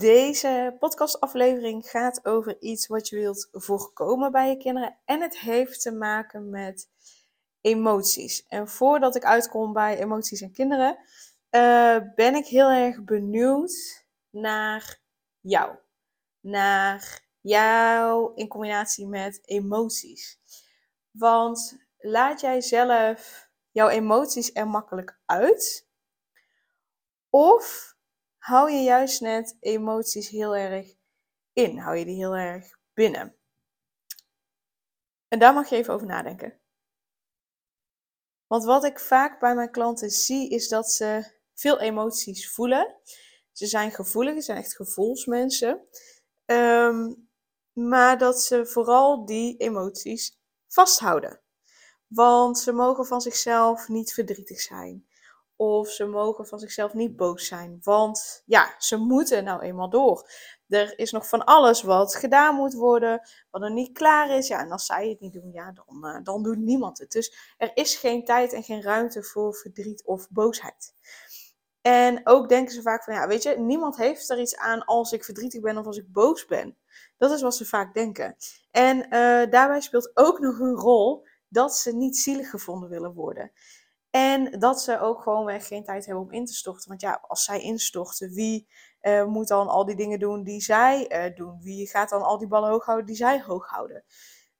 Deze podcastaflevering gaat over iets wat je wilt voorkomen bij je kinderen. En het heeft te maken met emoties. En voordat ik uitkom bij emoties en kinderen, uh, ben ik heel erg benieuwd naar jou. Naar jou in combinatie met emoties. Want laat jij zelf jouw emoties er makkelijk uit? Of hou je juist net emoties heel erg in. Hou je die heel erg binnen. En daar mag je even over nadenken. Want wat ik vaak bij mijn klanten zie, is dat ze veel emoties voelen. Ze zijn gevoelig, ze zijn echt gevoelsmensen. Um, maar dat ze vooral die emoties vasthouden. Want ze mogen van zichzelf niet verdrietig zijn. Of ze mogen van zichzelf niet boos zijn. Want ja, ze moeten nou eenmaal door. Er is nog van alles wat gedaan moet worden, wat er niet klaar is. Ja, en als zij het niet doen, ja, dan, uh, dan doet niemand het. Dus er is geen tijd en geen ruimte voor verdriet of boosheid. En ook denken ze vaak van, ja, weet je, niemand heeft er iets aan als ik verdrietig ben of als ik boos ben. Dat is wat ze vaak denken. En uh, daarbij speelt ook nog een rol dat ze niet zielig gevonden willen worden. En dat ze ook gewoonweg geen tijd hebben om in te storten. Want ja, als zij instorten, wie uh, moet dan al die dingen doen die zij uh, doen? Wie gaat dan al die ballen hoog houden die zij hoog houden?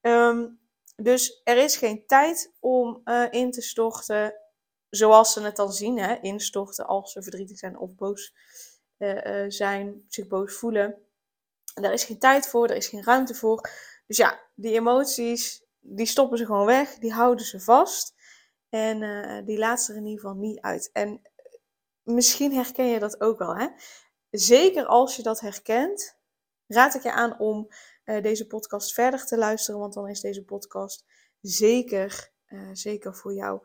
Um, dus er is geen tijd om uh, in te storten zoals ze het dan zien. Hè? Instorten als ze verdrietig zijn of boos zijn, zich boos voelen. Daar is geen tijd voor, er is geen ruimte voor. Dus ja, die emoties, die stoppen ze gewoon weg, die houden ze vast. En uh, die laat er in ieder geval niet uit. En misschien herken je dat ook wel. Hè? Zeker als je dat herkent, raad ik je aan om uh, deze podcast verder te luisteren. Want dan is deze podcast zeker, zeker voor jou.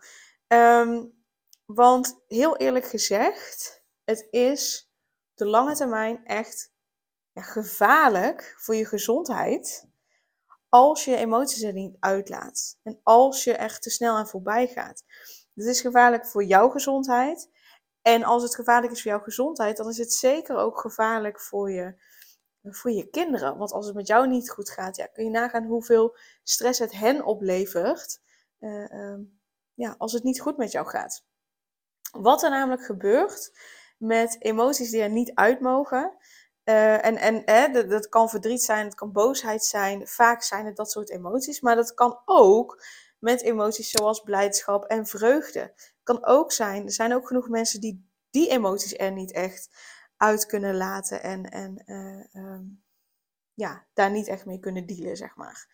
Um, want heel eerlijk gezegd, het is de lange termijn echt ja, gevaarlijk voor je gezondheid als je emoties er niet uitlaat. En als je er te snel aan voorbij gaat. Dit is gevaarlijk voor jouw gezondheid. En als het gevaarlijk is voor jouw gezondheid, dan is het zeker ook gevaarlijk voor je, voor je kinderen. Want als het met jou niet goed gaat, ja, kun je nagaan hoeveel stress het hen oplevert. Uh, uh, ja, als het niet goed met jou gaat. Wat er namelijk gebeurt met emoties die er niet uit mogen, uh, en en dat, kan verdriet zijn, het kan boosheid zijn. Vaak zijn het dat soort emoties. Maar dat kan ook met emoties zoals blijdschap en vreugde. Kan ook zijn, er zijn ook genoeg mensen die die emoties er niet echt uit kunnen laten. En, en uh, um, ja, daar niet echt mee kunnen dealen, zeg maar.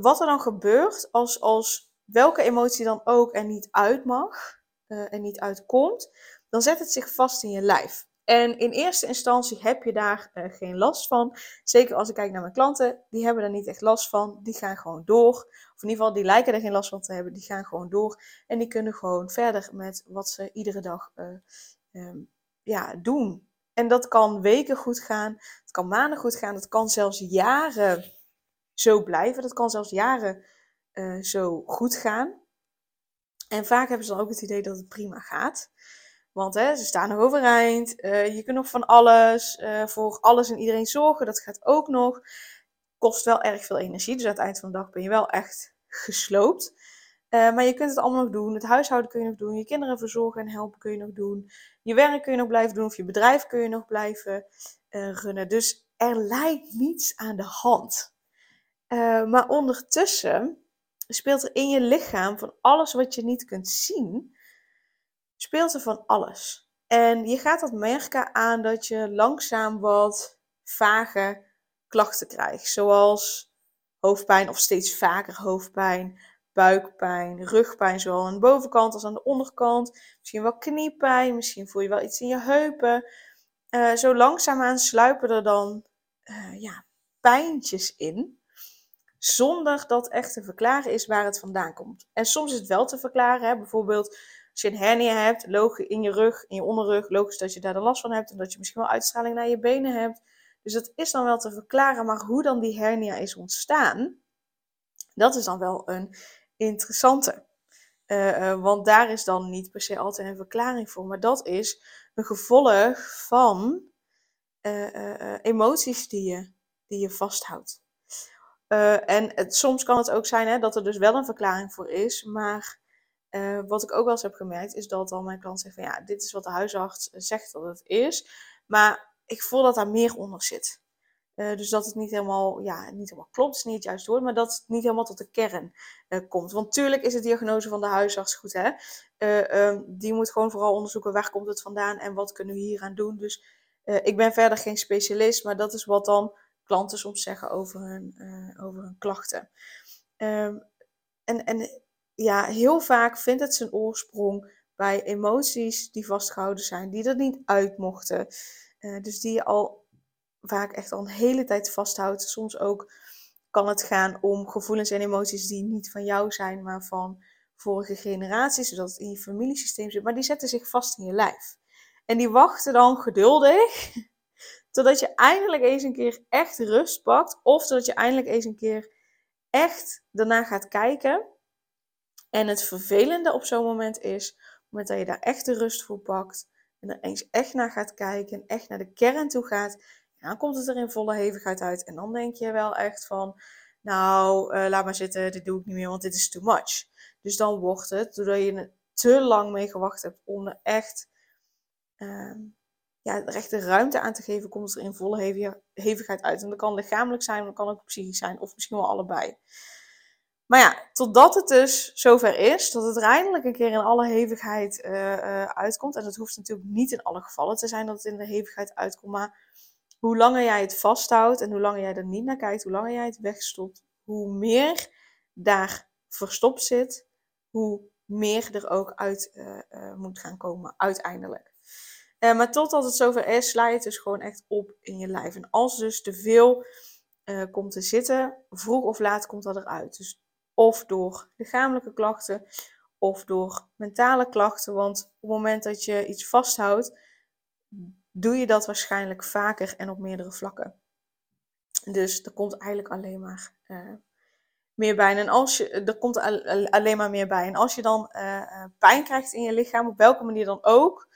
Wat er dan gebeurt als, als welke emotie dan ook er niet uit mag en niet uitkomt, dan zet het zich vast in je lijf. En in eerste instantie heb je daar uh, geen last van. Zeker als ik kijk naar mijn klanten, die hebben er niet echt last van. Die gaan gewoon door. Of in ieder geval, die lijken er geen last van te hebben. Die gaan gewoon door. En die kunnen gewoon verder met wat ze iedere dag uh, um, ja, doen. En dat kan weken goed gaan. Het kan maanden goed gaan. Het kan zelfs jaren zo blijven. Dat kan zelfs jaren uh, zo goed gaan. En vaak hebben ze dan ook het idee dat het prima gaat. Want hè, ze staan nog overeind. Uh, je kunt nog van alles, uh, voor alles en iedereen zorgen. Dat gaat ook nog. Kost wel erg veel energie. Dus aan het eind van de dag ben je wel echt gesloopt. Uh, maar je kunt het allemaal nog doen. Het huishouden kun je nog doen. Je kinderen verzorgen en helpen kun je nog doen. Je werk kun je nog blijven doen. Of je bedrijf kun je nog blijven runnen. Dus er lijkt niets aan de hand. maar ondertussen speelt er in je lichaam van alles wat je niet kunt zien speelt er van alles. En je gaat dat merken aan dat je langzaam wat vage klachten krijgt. Zoals hoofdpijn of steeds vaker hoofdpijn, buikpijn, rugpijn, zowel aan de bovenkant als aan de onderkant. Misschien wel kniepijn, misschien voel je wel iets in je heupen. Uh, zo langzaamaan sluipen er dan uh, ja, pijntjes in. Zonder dat echt te verklaren is waar het vandaan komt. En soms is het wel te verklaren. Hè? Bijvoorbeeld als je een hernia hebt, logisch in je rug, in je onderrug, logisch dat je daar de last van hebt en dat je misschien wel uitstraling naar je benen hebt. Dus dat is dan wel te verklaren, maar hoe dan die hernia is ontstaan, dat is dan wel een interessante. Uh, uh, want daar is dan niet per se altijd een verklaring voor, maar dat is een gevolg van uh, emoties die je, die je vasthoudt. en het, soms kan het ook zijn hè, dat er dus wel een verklaring voor is, maar wat ik ook wel eens heb gemerkt, is dat dan mijn klant zegt van ja, dit is wat de huisarts zegt dat het is, maar ik voel dat daar meer onder zit. Uh, dus dat het niet helemaal, ja, niet helemaal klopt, is niet het juiste woord, maar dat het niet helemaal tot de kern komt. Want tuurlijk is de diagnose van de huisarts goed, hè. Um, die moet gewoon vooral onderzoeken waar komt het vandaan en wat kunnen we hier aan doen. Dus ik ben verder geen specialist, maar dat is wat dan klanten soms zeggen over hun, over hun klachten. Um, en, en ja, heel vaak vindt het zijn oorsprong bij emoties die vastgehouden zijn, die er niet uit mochten. Uh, dus die je al vaak echt al een hele tijd vasthoudt. Soms ook kan het gaan om gevoelens en emoties die niet van jou zijn, maar van vorige generaties, zodat het in je familiesysteem zit. Maar die zetten zich vast in je lijf. En die wachten dan geduldig totdat je eindelijk eens een keer echt rust pakt. Of totdat je eindelijk eens een keer echt daarna gaat kijken. En het vervelende op zo'n moment is, op het moment dat je daar echt de rust voor pakt, en er eens echt naar gaat kijken en echt naar de kern toe gaat, dan komt het er in volle hevigheid uit. En dan denk je wel echt van, nou, uh, laat maar zitten, dit doe ik niet meer, want dit is too much. Dus dan wordt het, doordat je er te lang mee gewacht hebt om er echt, uh, ja, echt de ruimte aan te geven, komt het er in volle hevigheid uit. En dat kan lichamelijk zijn, dat kan ook psychisch zijn, of misschien wel allebei. Maar ja, totdat het dus zover is, dat het eindelijk een keer in alle hevigheid uh, uh, uitkomt. En dat hoeft natuurlijk niet in alle gevallen te zijn dat het in de hevigheid uitkomt. Maar hoe langer jij het vasthoudt en hoe langer jij er niet naar kijkt, hoe langer jij het wegstopt, hoe meer daar verstopt zit, hoe meer er ook uit uh, moet gaan komen uiteindelijk. maar totdat het zover is, sla je het dus gewoon echt op in je lijf. En als dus te veel komt te zitten, vroeg of laat komt dat eruit. Dus of door lichamelijke klachten of door mentale klachten. Want op het moment dat je iets vasthoudt, doe je dat waarschijnlijk vaker en op meerdere vlakken. Dus er komt eigenlijk alleen maar uh, meer bij. En als je, er komt alleen maar meer bij. En als je dan uh, pijn krijgt in je lichaam, op welke manier dan ook,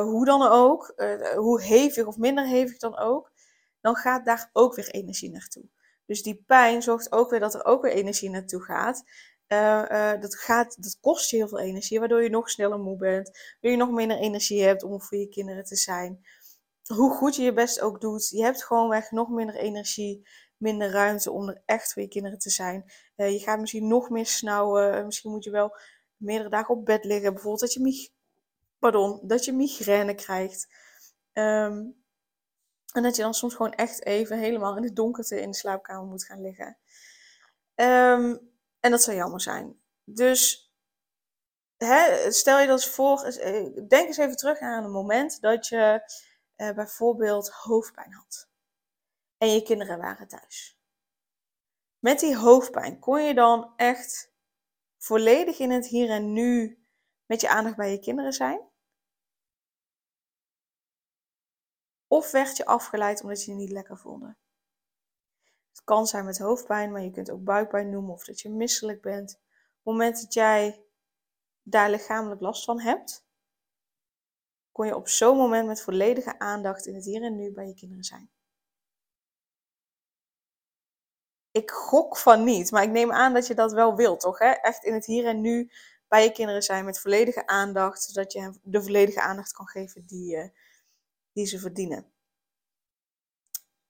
hoe dan ook, hoe hevig of minder hevig dan ook, dan gaat daar ook weer energie naartoe. Dus die pijn zorgt ook weer dat er ook weer energie naartoe gaat. Uh, uh, dat, gaat dat kost je heel veel energie, waardoor je nog sneller moe bent, waardoor je nog minder energie hebt om voor je kinderen te zijn. Hoe goed je je best ook doet, je hebt gewoonweg nog minder energie, minder ruimte om er echt voor je kinderen te zijn. Uh, je gaat misschien nog meer snauwen, misschien moet je wel meerdere dagen op bed liggen, bijvoorbeeld dat je, pardon, dat je migraine krijgt. Um, en dat je dan soms gewoon echt even helemaal in het donkerte in de slaapkamer moet gaan liggen. Um, en dat zou jammer zijn. Dus hè, stel je dat eens voor, eh, denk eens even terug aan een moment dat je eh, bijvoorbeeld hoofdpijn had. En je kinderen waren thuis. Met die hoofdpijn kon je dan echt volledig in het hier en nu met je aandacht bij je kinderen zijn? Of werd je afgeleid omdat je je niet lekker voelde? Het kan zijn met hoofdpijn, maar je kunt ook buikpijn noemen of dat je misselijk bent. Op het moment dat jij daar lichamelijk last van hebt, kon je op zo'n moment met volledige aandacht in het hier en nu bij je kinderen zijn. Ik gok van niet, maar ik neem aan dat je dat wel wilt, toch? Hè? Echt in het hier en nu bij je kinderen zijn met volledige aandacht, zodat je hen de volledige aandacht kan geven die, uh, die ze verdienen.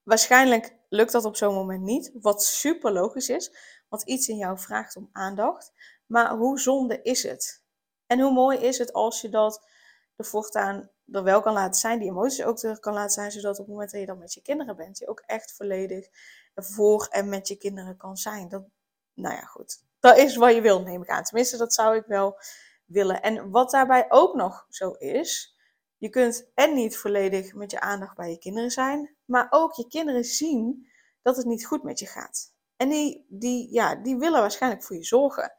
Waarschijnlijk lukt dat op zo'n moment niet, wat super logisch is, want iets in jou vraagt om aandacht. Maar hoe zonde is het? En hoe mooi is het als je dat de voortaan er wel kan laten zijn, die emoties ook er kan laten zijn, zodat op het moment dat je dan met je kinderen bent, je ook echt volledig voor en met je kinderen kan zijn. Dat, nou ja, goed. Dat is wat je wil, neem ik aan. Tenminste, dat zou ik wel willen. En wat daarbij ook nog zo is, je kunt en niet volledig met je aandacht bij je kinderen zijn, maar ook je kinderen zien dat het niet goed met je gaat. En die, die, ja, die willen waarschijnlijk voor je zorgen.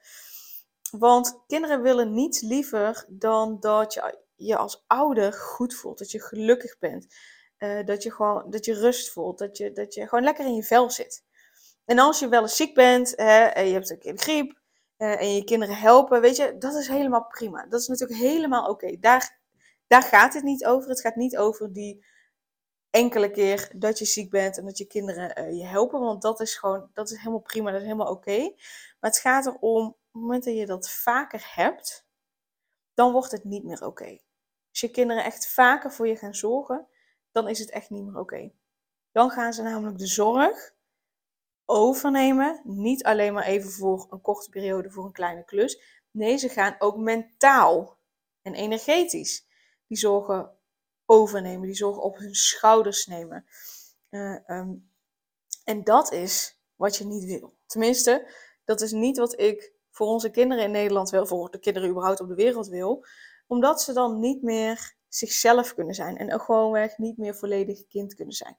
Want kinderen willen niets liever dan dat je je als ouder goed voelt. Dat je gelukkig bent. Uh, dat, je gewoon, dat je rust voelt. Dat je, dat je gewoon lekker in je vel zit. En als je wel eens ziek bent hè, en je hebt een keer griep uh, en je kinderen helpen, weet je, dat is helemaal prima. Dat is natuurlijk helemaal oké. Daar, daar gaat het niet over. Het gaat niet over die enkele keer dat je ziek bent en dat je kinderen uh, je helpen. Want dat is gewoon, dat is helemaal prima, dat is helemaal oké. Maar het gaat erom, op het moment dat je dat vaker hebt, dan wordt het niet meer oké. Als je kinderen echt vaker voor je gaan zorgen, dan is het echt niet meer oké. Dan gaan ze namelijk de zorg overnemen. Niet alleen maar even voor een korte periode voor een kleine klus. Nee, ze gaan ook mentaal en energetisch die zorgen overnemen, die zorgen op hun schouders nemen. Uh, um, en dat is wat je niet wil. Tenminste, dat is niet wat ik voor onze kinderen in Nederland wil, voor de kinderen überhaupt op de wereld wil. Omdat ze dan niet meer zichzelf kunnen zijn en ook gewoonweg niet meer volledig kind kunnen zijn.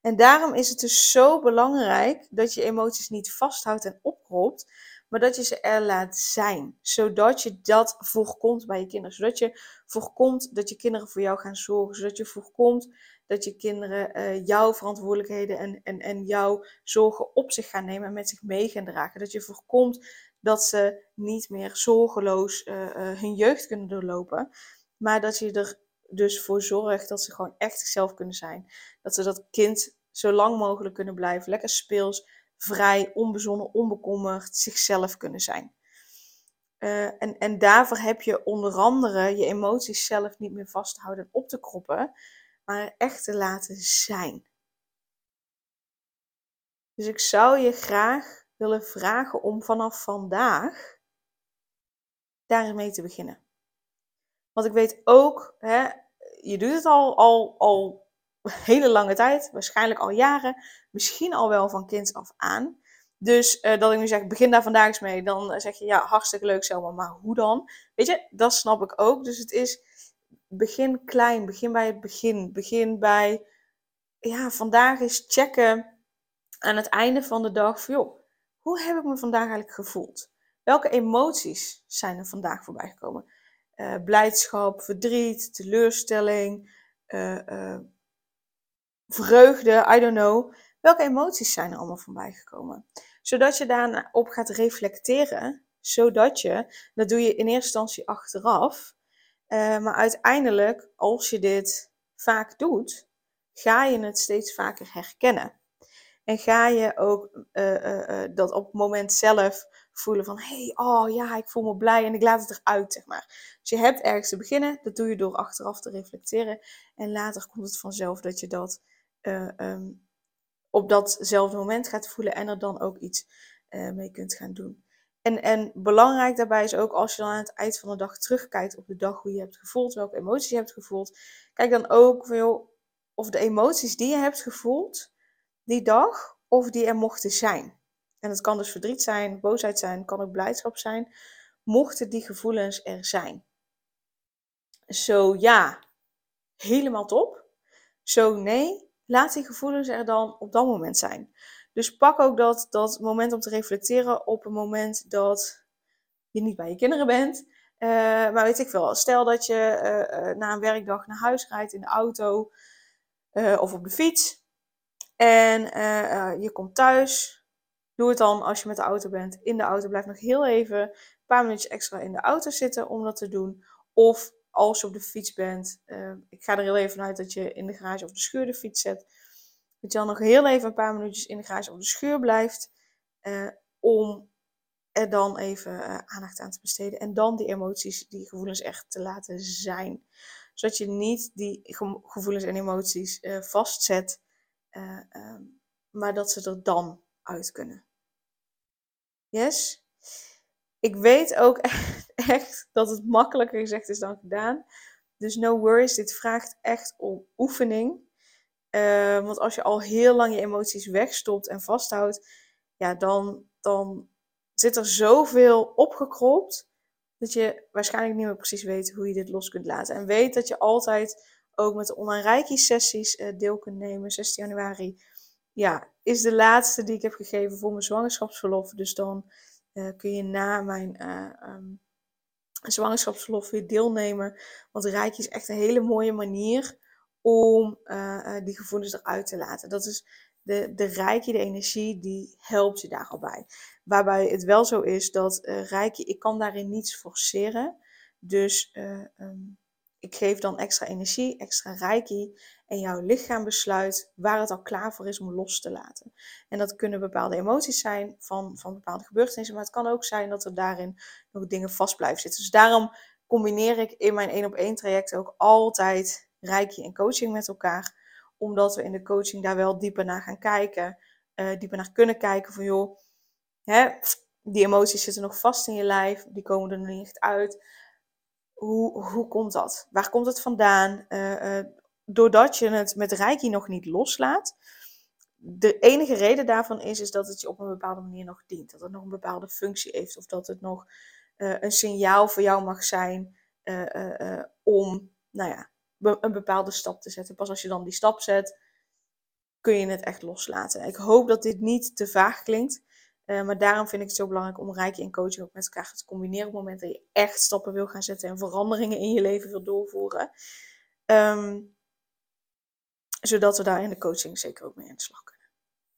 En daarom is het dus zo belangrijk dat je emoties niet vasthoudt en opkropt, maar dat je ze er laat zijn. Zodat je dat voorkomt bij je kinderen. Zodat je voorkomt dat je kinderen voor jou gaan zorgen. Zodat je voorkomt dat je kinderen uh, jouw verantwoordelijkheden en, en, en jouw zorgen op zich gaan nemen en met zich mee gaan dragen. Dat je voorkomt dat ze niet meer zorgeloos uh, uh, hun jeugd kunnen doorlopen. Maar dat je er dus voor zorgt dat ze gewoon echt zichzelf kunnen zijn. Dat ze dat kind zo lang mogelijk kunnen blijven. Lekker speels, vrij, onbezonnen, onbekommerd, zichzelf kunnen zijn. Uh, en, en daarvoor heb je onder andere je emoties zelf niet meer vast te houden en op te kroppen, maar echt te laten zijn. Dus ik zou je graag willen vragen om vanaf vandaag daarmee te beginnen. Want ik weet ook, hè, je doet het al, al, al hele lange tijd, waarschijnlijk al jaren, misschien al wel van kind af aan. Dus uh, dat ik nu zeg, begin daar vandaag eens mee. Dan zeg je, ja, hartstikke leuk Selma, maar hoe dan? Weet je, dat snap ik ook. Dus het is, begin klein, begin bij het begin. Begin bij, ja, vandaag is checken aan het einde van de dag. Van, joh, hoe heb ik me vandaag eigenlijk gevoeld? Welke emoties zijn er vandaag voorbij gekomen? Uh, blijdschap, verdriet, teleurstelling, vreugde, I don't know. Welke emoties zijn er allemaal voorbij gekomen? Zodat je daarop gaat reflecteren, zodat je, dat doe je in eerste instantie achteraf, uh, maar uiteindelijk, als je dit vaak doet, ga je het steeds vaker herkennen. En ga je ook uh, uh, dat op het moment zelf voelen van, hey, oh ja, ik voel me blij en ik laat het eruit, zeg maar. Dus je hebt ergens te beginnen, dat doe je door achteraf te reflecteren. En later komt het vanzelf dat je dat uh, um, op datzelfde moment gaat voelen en er dan ook iets uh, mee kunt gaan doen. En, en belangrijk daarbij is ook als je dan aan het eind van de dag terugkijkt op de dag hoe je hebt gevoeld, welke emoties je hebt gevoeld. Kijk dan ook veel of de emoties die je hebt gevoeld die dag, of die er mochten zijn. En het kan dus verdriet zijn, boosheid zijn, kan ook blijdschap zijn. Mochten die gevoelens er zijn. Zo ja, helemaal top. Zo nee, laat die gevoelens er dan op dat moment zijn. Dus pak ook dat, dat moment om te reflecteren op een moment dat je niet bij je kinderen bent. Uh, maar weet ik veel, stel dat je uh, uh, na een werkdag naar huis rijdt in de auto of op de fiets. En je komt thuis. Doe het dan als je met de auto bent. In de auto blijf nog heel even een paar minuutjes extra in de auto zitten om dat te doen. Of als je op de fiets bent, uh, ik ga er heel even uit dat je in de garage of de schuur de fiets zet. Dat je dan nog heel even een paar minuutjes in de garage of de schuur blijft. Uh, om er dan even uh, aandacht aan te besteden. En dan die emoties, die gevoelens echt te laten zijn. Zodat je niet die gevoelens en emoties vastzet. Ehm, maar dat ze er dan uit kunnen. Yes? Ik weet ook echt dat het makkelijker gezegd is dan gedaan. Dus no worries, dit vraagt echt om oefening. Uh, want als je al heel lang je emoties wegstopt en vasthoudt, ja, dan, dan zit er zoveel opgekropt dat je waarschijnlijk niet meer precies weet hoe je dit los kunt laten. En weet dat je altijd ook met de online Reiki sessies uh, deel kunt nemen. 16 januari ja, is de laatste die ik heb gegeven voor mijn zwangerschapsverlof. Dus dan uh, kun je na mijn um, zwangerschapsverlof weer deelnemen. Want Reiki is echt een hele mooie manier om die gevoelens eruit te laten. Dat is de, de Reiki, de energie, die helpt je daar al bij. Waarbij het wel zo is dat uh, ik kan daarin niets forceren. Dus uh, um, ik geef dan extra energie, extra reiki. En jouw lichaam besluit waar het al klaar voor is om los te laten. En dat kunnen bepaalde emoties zijn van, van bepaalde gebeurtenissen. Maar het kan ook zijn dat er daarin nog dingen vast blijven zitten. Dus daarom combineer ik in mijn één op één traject ook altijd reiki en coaching met elkaar. Omdat we in de coaching daar wel dieper naar gaan kijken. Uh, dieper naar kunnen kijken van joh, hè, die emoties zitten nog vast in je lijf. Die komen er nog niet uit hoe, hoe komt dat? Waar komt het vandaan? Uh, uh, doordat je het met Reiki nog niet loslaat. De enige reden daarvan is, is dat het je op een bepaalde manier nog dient. Dat het nog een bepaalde functie heeft. Of dat het nog uh, een signaal voor jou mag zijn om nou ja, een bepaalde stap te zetten. Pas als je dan die stap zet, kun je het echt loslaten. Ik hoop dat dit niet te vaag klinkt. Uh, maar daarom vind ik het zo belangrijk om reiki en coaching ook met elkaar te combineren op het moment dat je echt stappen wil gaan zetten en veranderingen in je leven wil doorvoeren. Um, zodat we daar in de coaching zeker ook mee aan de slag kunnen.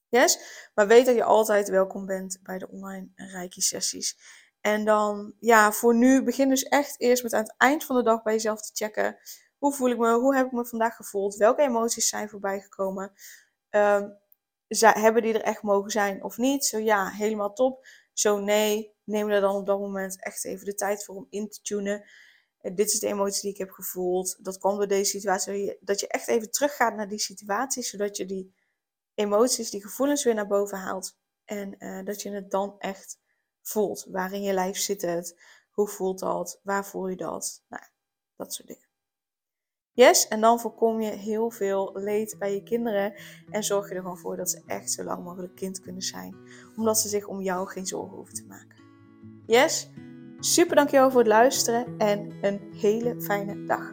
Yes? Maar weet dat je altijd welkom bent bij de online reiki sessies. En dan, ja, voor nu begin dus echt eerst met aan het eind van de dag bij jezelf te checken. Hoe voel ik me? Hoe heb ik me vandaag gevoeld? Welke emoties zijn voorbij gekomen? Um, hebben die er echt mogen zijn of niet? Zo ja, helemaal top. Zo nee, neem er dan op dat moment echt even de tijd voor om in te tunen. Dit is de emotie die ik heb gevoeld. Dat kwam door deze situatie. Dat je echt even teruggaat naar die situatie, zodat je die emoties, die gevoelens weer naar boven haalt. En uh, dat je het dan echt voelt. Waar in je lijf zit het? Hoe voelt dat? Waar voel je dat? Nou, dat soort dingen. Yes, en dan voorkom je heel veel leed bij je kinderen en zorg je er gewoon voor dat ze echt zo lang mogelijk kind kunnen zijn, omdat ze zich om jou geen zorgen hoeven te maken. Yes, super dankjewel voor het luisteren en een hele fijne dag.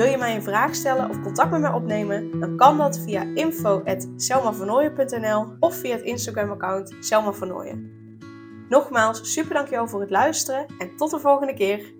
Wil je mij een vraag stellen of contact met mij opnemen? Dan kan dat via info.selmavernooien.nl of via het Instagram account Selma Nogmaals, super dankjewel voor het luisteren en tot de volgende keer.